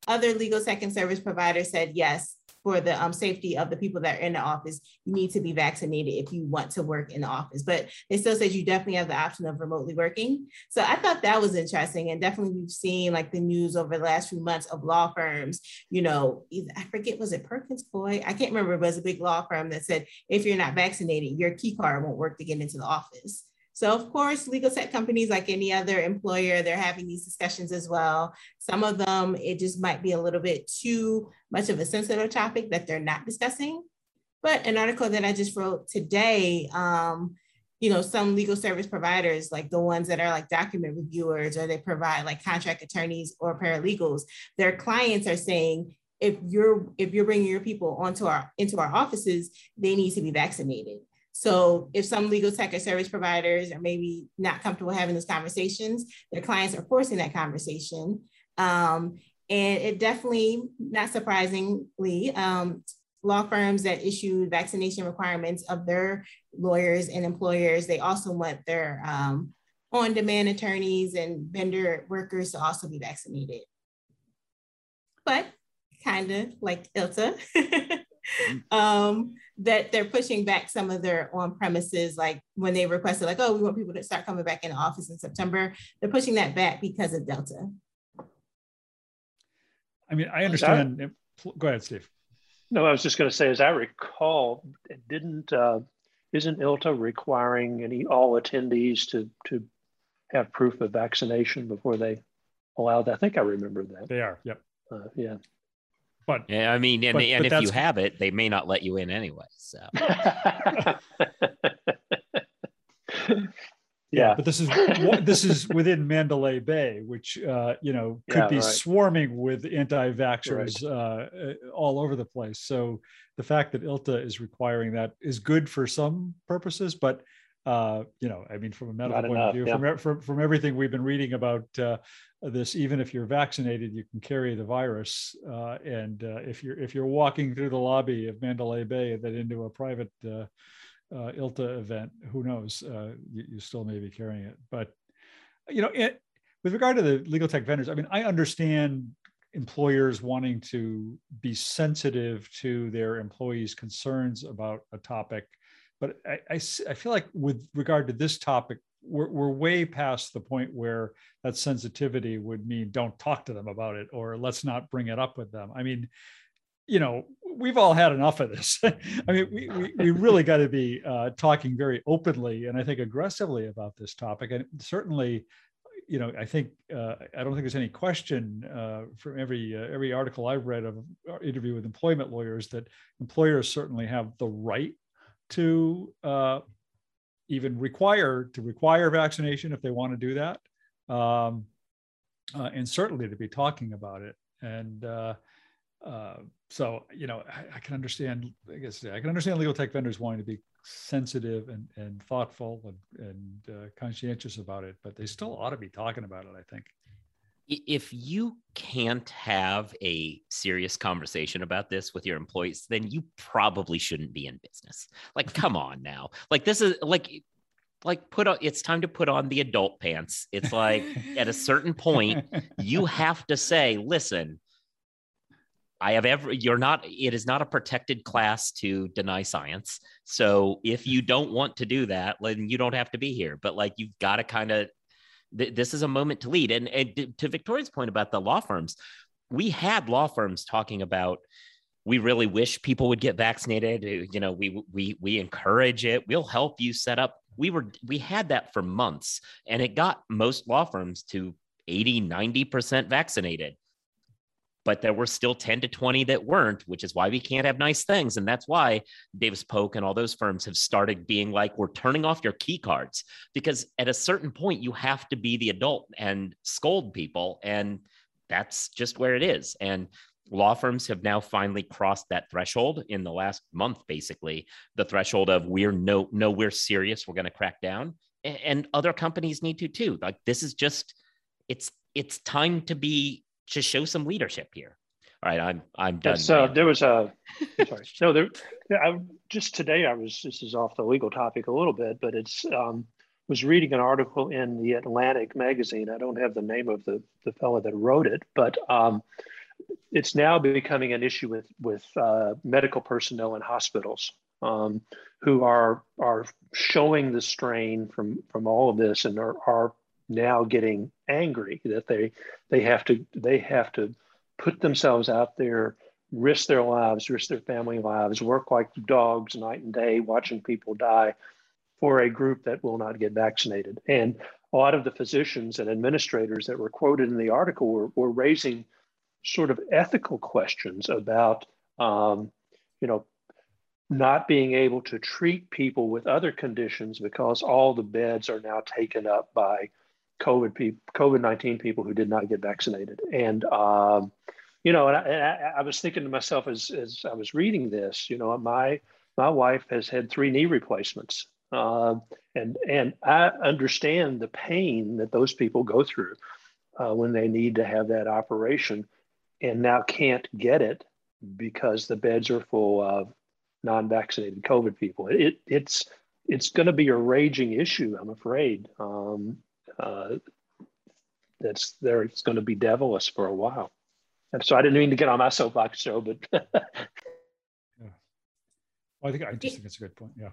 Other legal tech and service providers said yes, for the um, safety of the people that are in the office, you need to be vaccinated if you want to work in the office. But it still says you definitely have the option of remotely working. So I thought that was interesting. And definitely we've seen like the news over the last few months of law firms, you know, I forget, was it Perkins Coie? I can't remember, but it was a big law firm that said, if you're not vaccinated, your key card won't work to get into the office. So of course, legal tech companies, like any other employer, they're having these discussions as well. Some of them, it just might be a little bit too much of a sensitive topic that they're not discussing. But an article that I just wrote today, um, you know, some legal service providers, like the ones that are like document reviewers or they provide like contract attorneys or paralegals, their clients are saying, if you're if you're bringing your people onto our into our offices, they need to be vaccinated. So if some legal tech or service providers are maybe not comfortable having those conversations, their clients are forcing that conversation. Um, and it definitely, not surprisingly, um, law firms that issue vaccination requirements of their lawyers and employers, they also want their um, on-demand attorneys and vendor workers to also be vaccinated. But kind of like ILTA, [laughs] um, that they're pushing back some of their on premises, like when they requested, like, oh, we want people to start coming back in office in September. They're pushing that back because of Delta. I mean, I understand. Go ahead, Steve. No, I was just going to say, as I recall, didn't uh, isn't ILTA requiring any all attendees to to have proof of vaccination before they allow that? I think I remember that. They are. Yep. Uh, yeah. But yeah, I mean, and, but, and but if you have it, they may not let you in anyway. So [laughs] yeah, but this is this is within Mandalay Bay, which uh, you know could yeah, be right. swarming with anti-vaxxers right. uh, all over the place. So the fact that ILTA is requiring that is good for some purposes, but uh, you know, I mean, from a medical Not point enough, of view, yeah. from, from, from everything we've been reading about uh, this even if you're vaccinated you can carry the virus uh, and uh, if you're if you're walking through the lobby of mandalay bay that into a private uh, uh ilta event who knows uh, you, you, still may be carrying it but you know it, with regard to the legal tech vendors i mean i understand employers wanting to be sensitive to their employees concerns about a topic but I, I, I feel like with regard to this topic we're, we're way past the point where that sensitivity would mean don't talk to them about it or let's not bring it up with them. I mean, you know, we've all had enough of this. [laughs] I mean, we, we, we really got to be uh, talking very openly and I think aggressively about this topic. And certainly, you know, I think uh, I don't think there's any question uh, from every uh, every article I've read of uh, interview with employment lawyers that employers certainly have the right to uh, even require to require vaccination if they want to do that, um, uh, and certainly to be talking about it. And uh, uh, so, you know, I, I, can understand. I guess I can understand legal tech vendors wanting to be sensitive and, and thoughtful and, and uh, conscientious about it, but they still ought to be talking about it. I think if you can't have a serious conversation about this with your employees, then you probably shouldn't be in business. Like, come on now. Like, this is like, like put on it's time to put on the adult pants. It's like at a certain point, you [laughs] have to say, listen, I have every you're not it is not a protected class to deny science. So if you don't want to do that, then you don't have to be here. But like you've got to kind of th- this is a moment to lead. And, and to Victoria's point about the law firms, we had law firms talking about we really wish people would get vaccinated uh, you know we we we encourage it we'll help you set up we were we had that for months and it got most law firms to 80, 90% vaccinated. But there were still 10 to 20 that weren't, which is why we can't have nice things. And that's why Davis Polk and all those firms have started being like, we're turning off your key cards because at a certain point, you have to be the adult and scold people. And that's just where it is. And law firms have now finally crossed that threshold in the last month basically the threshold of we're no no we're serious we're going to crack down and other companies need to too like this is just it's it's time to be to show some leadership here. All right i'm i'm done uh, there was a [laughs] sorry. No there I, just today i was this is off the legal topic a little bit but it's um was reading an article in the atlantic magazine. I don't have the name of the the fellow that wrote it but um it's now becoming an issue with with uh, medical personnel in hospitals um, who are are showing the strain from from all of this and are, are now getting angry that they they have to they have to put themselves out there risk their lives risk their family lives work like dogs night and day watching people die for a group that will not get vaccinated. And a lot of the physicians and administrators that were quoted in the article were, were raising sort of ethical questions about, um, you know, not being able to treat people with other conditions because all the beds are now taken up by COVID people, COVID nineteen people who did not get vaccinated, and um, you know, and I, I, was thinking to myself as as I was reading this, you know, my my wife has had three knee replacements, uh, and and I understand the pain that those people go through uh, when they need to have that operation and now can't get it because the beds are full of non-vaccinated COVID people. It, it's it's going to be a raging issue, I'm afraid. Um, uh, that's there. It's going to be devilish for a while. And so I didn't mean to get on my soapbox, Joe, but. [laughs] yeah. Well, I think I just think it's a good point. Yeah.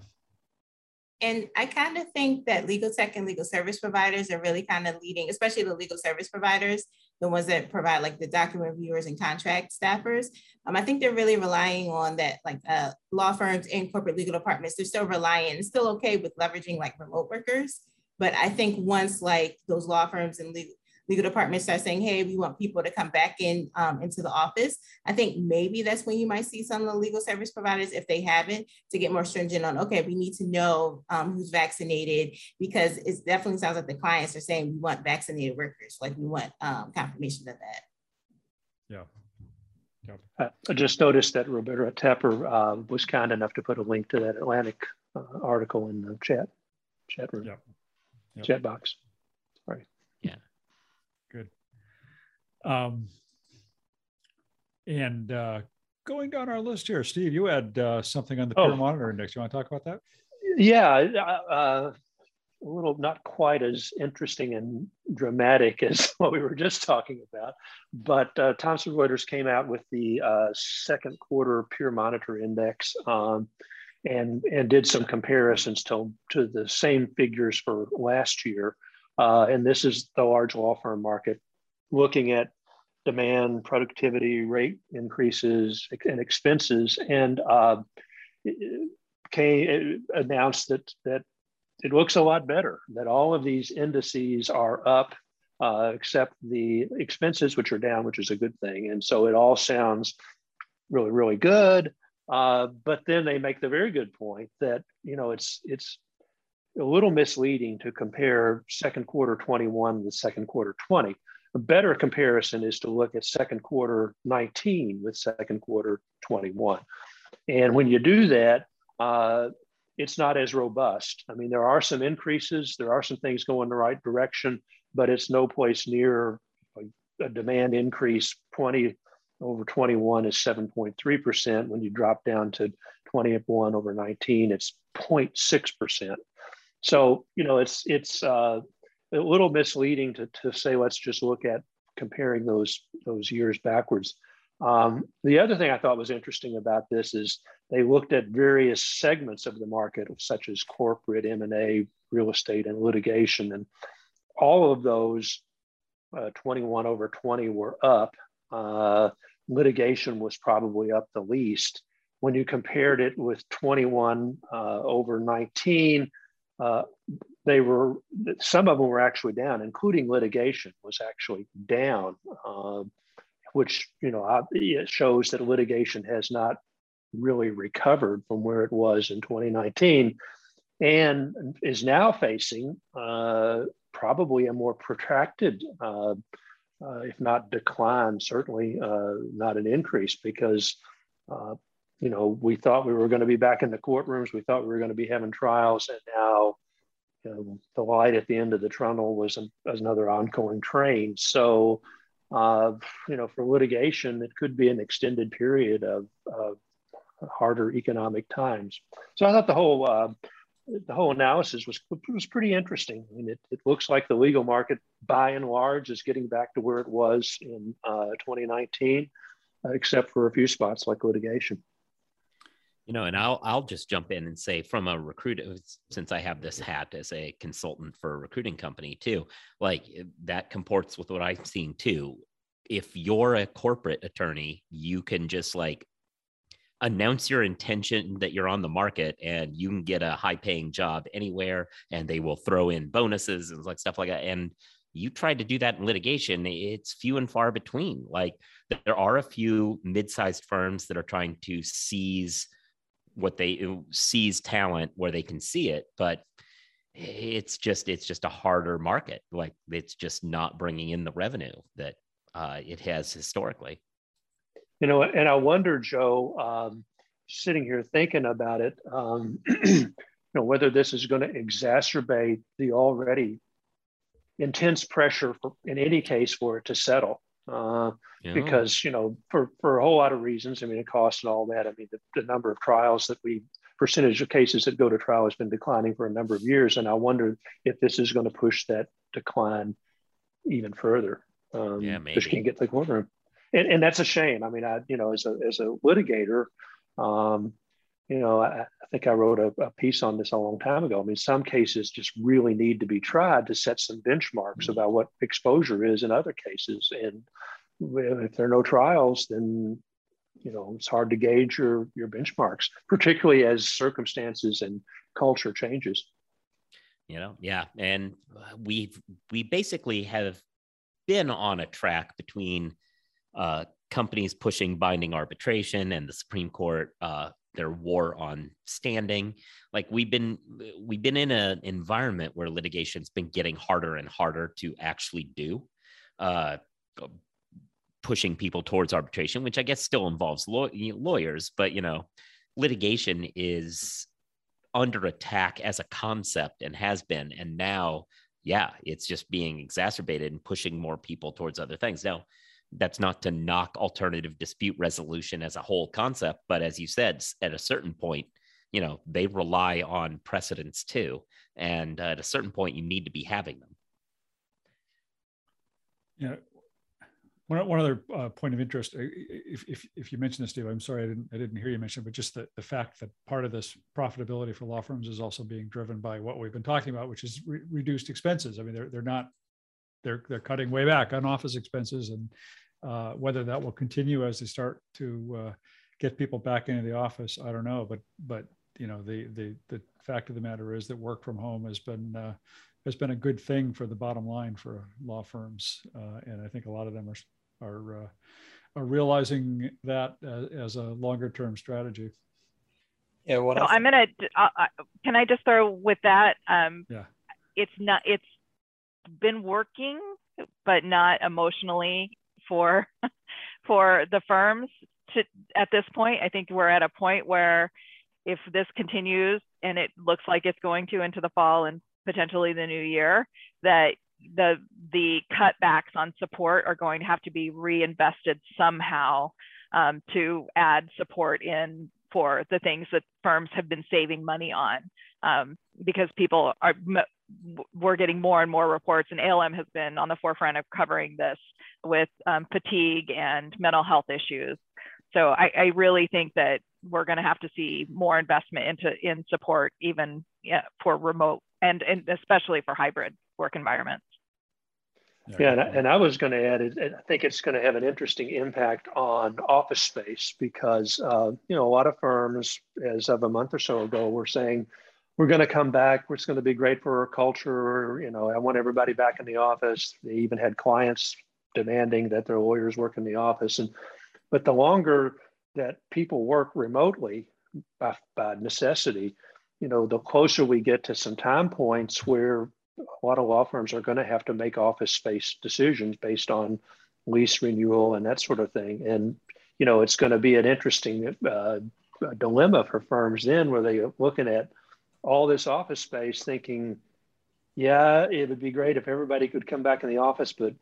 And I kind of think that legal tech and legal service providers are really kind of leading, especially the legal service providers, the ones that provide like the document reviewers and contract staffers. Um, I think they're really relying on that, like uh, law firms and corporate legal departments, they're still relying, it's still okay with leveraging like remote workers. But I think once like those law firms and legal, legal department start saying, hey, we want people to come back in um, into the office, I think maybe that's when you might see some of the legal service providers, if they haven't, to get more stringent on, okay, we need to know um, who's vaccinated because it definitely sounds like the clients are saying we want vaccinated workers, like we want um, confirmation of that. Yeah. Yep. I just noticed that Roberta Tepper uh, was kind enough to put a link to that Atlantic uh, article in the chat chat room, yep. Yep. chat box. Sorry. Yeah. Good. Um, and uh, going down our list here, Steve, you had uh, something on the peer oh. monitor index. You want to talk about that? Yeah, uh, a little not quite as interesting and dramatic [laughs] as what we were just talking about, but uh, Thomson Reuters came out with the uh, second quarter peer monitor index. Um, and, and did some comparisons to, to the same figures for last year. Uh, and this is the large law firm market looking at demand, productivity, rate increases, and expenses, and uh, came, announced that that it looks a lot better. That all of these indices are up, uh, except the expenses, which are down, which is a good thing. And so it all sounds really, really good. Uh, but then they make the very good point that you know it's it's a little misleading to compare second quarter 21 with second quarter 20 a better comparison is to look at second quarter 19 with second quarter 21. And when you do that, uh, it's not as robust. I mean, there are some increases, there are some things going the right direction, but it's no place near a, a demand increase 20 over 21 is 7.3%. When you drop down to 21 over 19, it's 0.6%. So, you know, it's, it's, uh, a little misleading to, to say let's just look at comparing those those years backwards. Um, the other thing I thought was interesting about this is they looked at various segments of the market, such as corporate M&A, real estate, and litigation, and all of those uh, 21 over 20 were up. Uh, litigation was probably up the least. When you compared it with 21 uh, over 19, uh, they were some of them were actually down, including litigation was actually down, uh, which you know it shows that litigation has not really recovered from where it was in 2019, and is now facing uh, probably a more protracted, uh, if not decline, certainly uh, not an increase because uh, you know, we thought we were going to be back in the courtrooms. We thought we were going to be having trials, and now you know, the light at the end of the tunnel was, an, was another ongoing train. So, uh, you know, for litigation, it could be an extended period of, of harder economic times. So I thought the whole uh, the whole analysis was was pretty interesting. I mean, it, it looks like the legal market, by and large, is getting back to where it was in uh, 2019, uh, except for a few spots like litigation you know and i'll i'll just jump in and say from a recruiter, since i have this hat as a consultant for a recruiting company too like that comports with what i've seen too if you're a corporate attorney you can just like announce your intention that you're on the market and you can get a high paying job anywhere and they will throw in bonuses and like stuff like that and you tried to do that in litigation it's few and far between. Like there are a few mid-sized firms that are trying to seize what they seize talent where they can see it but it's just it's just a harder market. Like it's just not bringing in the revenue that uh, it has historically you know and i wonder joe um, sitting here thinking about it um, [clears throat] you know whether this is going to exacerbate the already intense pressure for, in any case for it to settle uh, yeah. because you know for for a whole lot of reasons. I mean, it costs and all that. I mean, the, the, number of trials that we percentage of cases that go to trial has been declining for a number of years, and I wonder if this is going to push that decline even further. Um, yeah, maybe. Just can't get the courtroom, and, and that's a shame. I mean, I you know as a as a litigator. Um, you know, I, I, think I wrote a, a, piece on this a long time ago. I mean, some cases just really need to be tried to set some benchmarks about what exposure is in other cases. And if there are no trials, then you know it's hard to gauge your your benchmarks, particularly as circumstances and culture changes. You know, yeah, and we we basically have been on a track between uh, companies pushing binding arbitration and the Supreme Court uh, their war on standing. Like we've been we've been in an environment where litigation's been getting harder and harder to actually do uh, pushing people towards arbitration which i guess still involves law- lawyers but you know litigation is under attack as a concept and has been. And now yeah it's just being exacerbated and pushing more people towards other things. Now that's not to knock alternative dispute resolution as a whole concept but as you said at a certain point you know they rely on precedents too and uh, at a certain point you need to be having them yeah one, one other uh, point of interest, uh, if, if, if you mentioned this, Steve, I'm sorry I didn't I didn't hear you mention, but just the, the fact that part of this profitability for law firms is also being driven by what we've been talking about, which is re- reduced expenses. I mean, they're they're not they're they're cutting way back on office expenses and uh, whether that will continue as they start to uh, get people back into the office, I don't know. But but you know the the the fact of the matter is that work from home has been uh, has been a good thing for the bottom line for law firms, uh, and I think a lot of them are are uh, are realizing that as, as a longer term strategy. Yeah, what so I'm gonna. Uh, can I just throw with that? Um, yeah, it's not. It's been working, but not emotionally for [laughs] for the firms to at this point. I think we're at a point where if this continues and it looks like it's going to into the fall and potentially the new year, that the the cutbacks on support are going to have to be reinvested somehow um, to add support in for the things that firms have been saving money on um, because people are we're getting more and more reports and ALM has been on the forefront of covering this with um, fatigue and mental health issues. So I, I really think that we're going to have to see more investment into in support even yeah, for remote and, and especially for hybrid work environments. Yeah, and I, and I was going to add, it, I think it's going to have an interesting impact on office space because uh, you know a lot of firms, as of a month or so ago, were saying, we're going to come back. It's going to be great for our culture. You know, I want everybody back in the office. They even had clients demanding that their lawyers work in the office. And but the longer that people work remotely by, by necessity, you know, the closer we get to some time points where a lot of law firms are going to have to make office space decisions based on lease renewal and that sort of thing. And you know, it's going to be an interesting uh, dilemma for firms then, where they're looking at all this office space, thinking, yeah, it would be great if everybody could come back in the office, but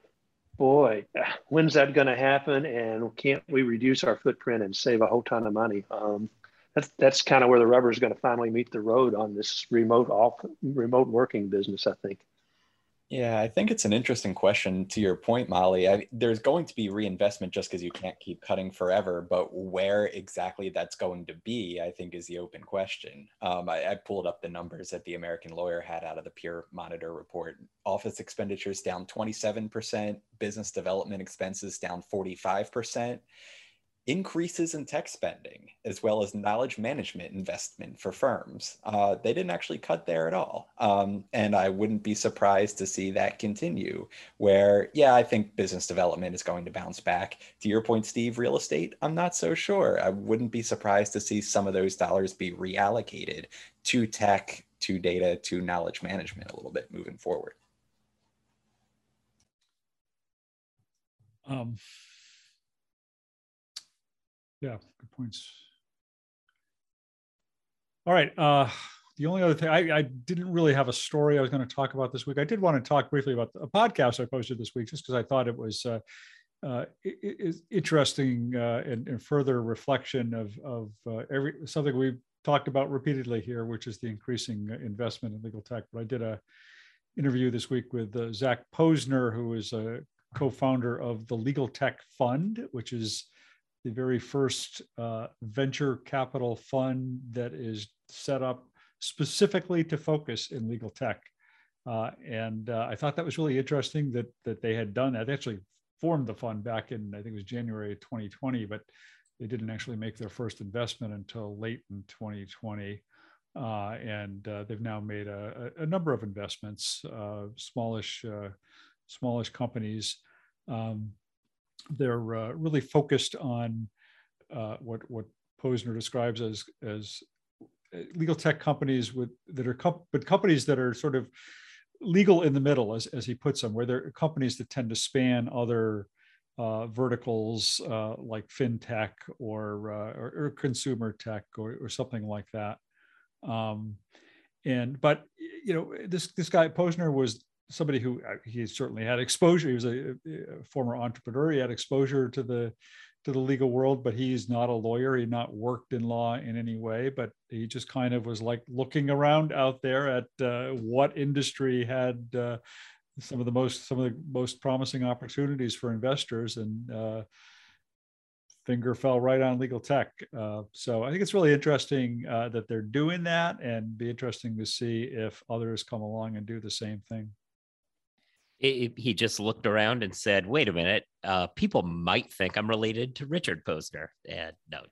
boy, [laughs] when's that going to happen? And can't we reduce our footprint and save a whole ton of money? Um, that's that's kind of where the rubber is going to finally meet the road on this remote off remote working business. I think. Yeah, I think it's an interesting question to your point, Molly. I, there's going to be reinvestment just because you can't keep cutting forever, but where exactly that's going to be, I think, is the open question. Um, I, I, pulled up the numbers that the American lawyer had out of the Peer Monitor report. Office expenditures down 27%, business development expenses down 45% increases in tech spending as well as knowledge management investment for firms. Uh, they didn't actually cut there at all. Um, and I wouldn't be surprised to see that continue, where, yeah, I think business development is going to bounce back. To your point, Steve, real estate, I'm not so sure. I wouldn't be surprised to see some of those dollars be reallocated to tech, to data, to knowledge management a little bit moving forward. Um, yeah, good points. All right. Uh, the only other thing I, I, didn't really have a story I was going to talk about this week. I did want to talk briefly about a podcast I posted this week, just because I thought it was uh, uh, interesting uh, and, and, further reflection of of uh, every something we've talked about repeatedly here, which is the increasing investment in legal tech. But I did a interview this week with uh, Zach Posner, who is a co-founder of the Legal Tech Fund, which is the very first uh, venture capital fund that is set up specifically to focus in legal tech. Uh, and uh, I thought that was really interesting that that they had done that. They actually formed the fund back in I think it was January 2020, but they didn't actually make their first investment until late in 2020. Uh, and uh, they've now made a, a, number of investments, uh, smallish, smallish companies. Um, they're uh, really focused on uh, what what Posner describes as as uh, legal tech companies with that are comp- but companies that are sort of legal in the middle, as as he puts them, where they're companies that tend to span other uh, verticals uh, like fintech or, uh, or, or consumer tech or, or something like that. Um, and but you know this this guy Posner was somebody who uh, he certainly had exposure. He was a, a, former entrepreneur. He had exposure to the to the legal world, but he's not a lawyer. He not worked in law in any way, but he just kind of was like looking around out there at uh, what industry had uh, some of the most some of the most promising opportunities for investors and. Uh, finger fell right on legal tech. Uh, so I think it's really interesting uh, that they're doing that and be interesting to see if others come along and do the same thing it, he just looked around and said, "Wait a minute, uh, people might think I'm related to Richard Posner." And no,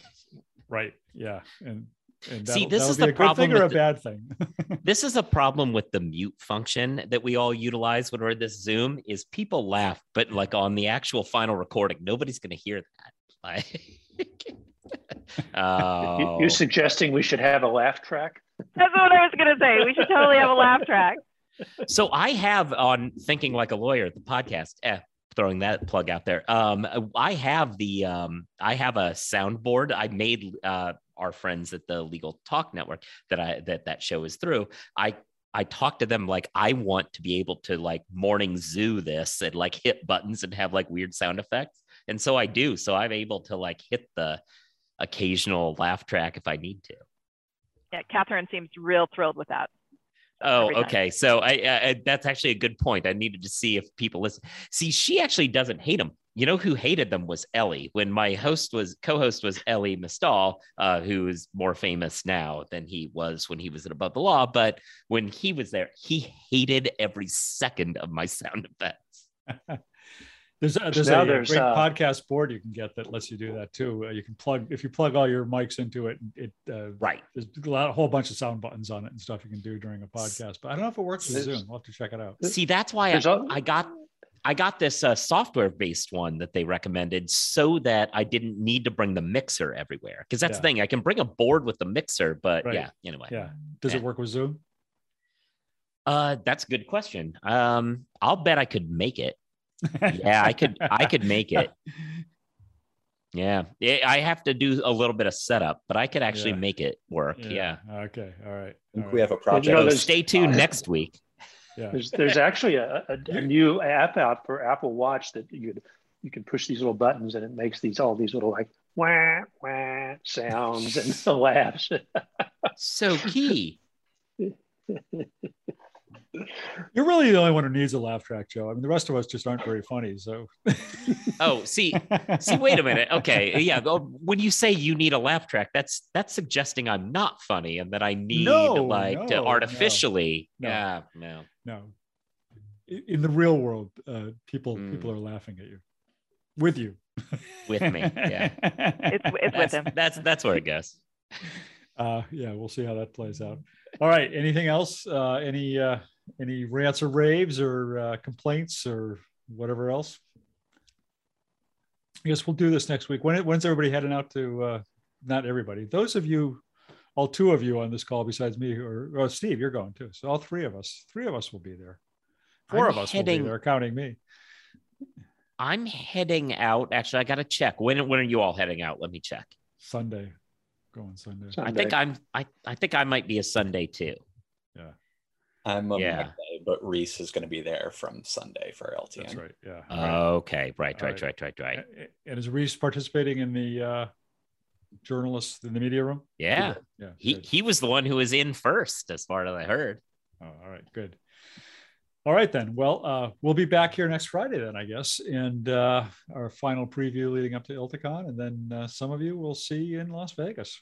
[laughs] right? Yeah, and, and see, this is the problem or a bad thing. [laughs] this is a problem with the mute function that we all utilize when we're in this Zoom. Is people laugh, but like on the actual final recording, nobody's going to hear that. [laughs] Like, oh. You're suggesting we should have a laugh track? That's what I was going to say. We should totally have a laugh track so I have on Thinking Like a Lawyer, the podcast, eh, throwing that plug out there. Um, I have the um, I have a soundboard I made uh, our friends at the Legal Talk Network that I that that show is through. I I talk to them like I want to be able to like morning zoo this and like hit buttons and have like weird sound effects. And so I do. So I'm able to like hit the occasional laugh track if I need to. Yeah, Kathryn seems real thrilled with that. Oh, okay. So I, I, that's actually a good point. I needed to see if people listen. See, she actually doesn't hate them. You know who hated them was Elie. When my host was co-host was Elie Mystal, uh, who is more famous now than he was when he was at Above the Law. But when he was there, he hated every second of my sound effects. [laughs] There's a, there's Now a there's, great uh, podcast board you can get that lets you do that too. Uh, you can plug if you plug all your mics into it. It uh, Right. there's a, lot, a whole bunch of sound buttons on it and stuff you can do during a podcast. But I don't know if it works with Zoom. We'll have to check it out. See, that's why There's I, I got I got this uh, software based one that they recommended so that I didn't need to bring the mixer everywhere. Because that's Yeah. the thing, I can bring a board with the mixer, but Right. yeah, anyway. Yeah. Does Yeah. it work with Zoom? Uh, that's a good question. Um, I'll bet I could make it. Yeah, I could. I could make it. Yeah, Yeah, I have to do a little bit of setup, but I could actually Yeah. make it work. Yeah. Okay. All right. I think all we right. have a project. you know, So stay tuned next week. Yeah. There's there's actually a, a, a new app out for Apple Watch that you could you can push these little buttons and it makes these all these little like wah wah sounds and laughs. So key. [laughs] You're really the only one who needs a laugh track, Joe. I mean, the rest of us just aren't very funny. So. [laughs] Oh, see, see, wait a minute. Okay, yeah. When you say you need a laugh track, that's that's suggesting I'm not funny and that I need No, like no, to no. artificially. No. Yeah, no. no. In the real world, uh, people Hmm. people are laughing at you, with you, With me, yeah. It's, [laughs] it's with him. that's that's where it goes. uh, yeah, we'll see how that plays out. All right. Anything else? Uh, any uh, any rants or raves or uh, complaints or whatever else? I guess we'll do this next week. When when's everybody heading out to? Uh, not everybody. Those of you, all two of you on this call besides me, or oh, Steve, you're going too. So all three of us, three of us will be there. 4 I'm of us heading- will be there, counting me. I'm heading out. Actually, I got to check. When when are you all heading out? Let me check. Sunday, going Sunday. I think I'm. I I think I might be a Sunday too. I'm a Yeah. Monday, but Rhys is going to be there from Sunday for LTN. That's right. Yeah. Okay. Right. Right. Right. Right. Right. Right. A- And is Rhys participating in the uh, journalists in the media room? Yeah. Yeah. He good. he was the one who was in first, as far as I heard. Oh, all right, good. All right then. Well, uh, we'll be back here next Friday then, I guess, and uh, our final preview leading up to ILTACON, and then uh, some of you will see in Las Vegas.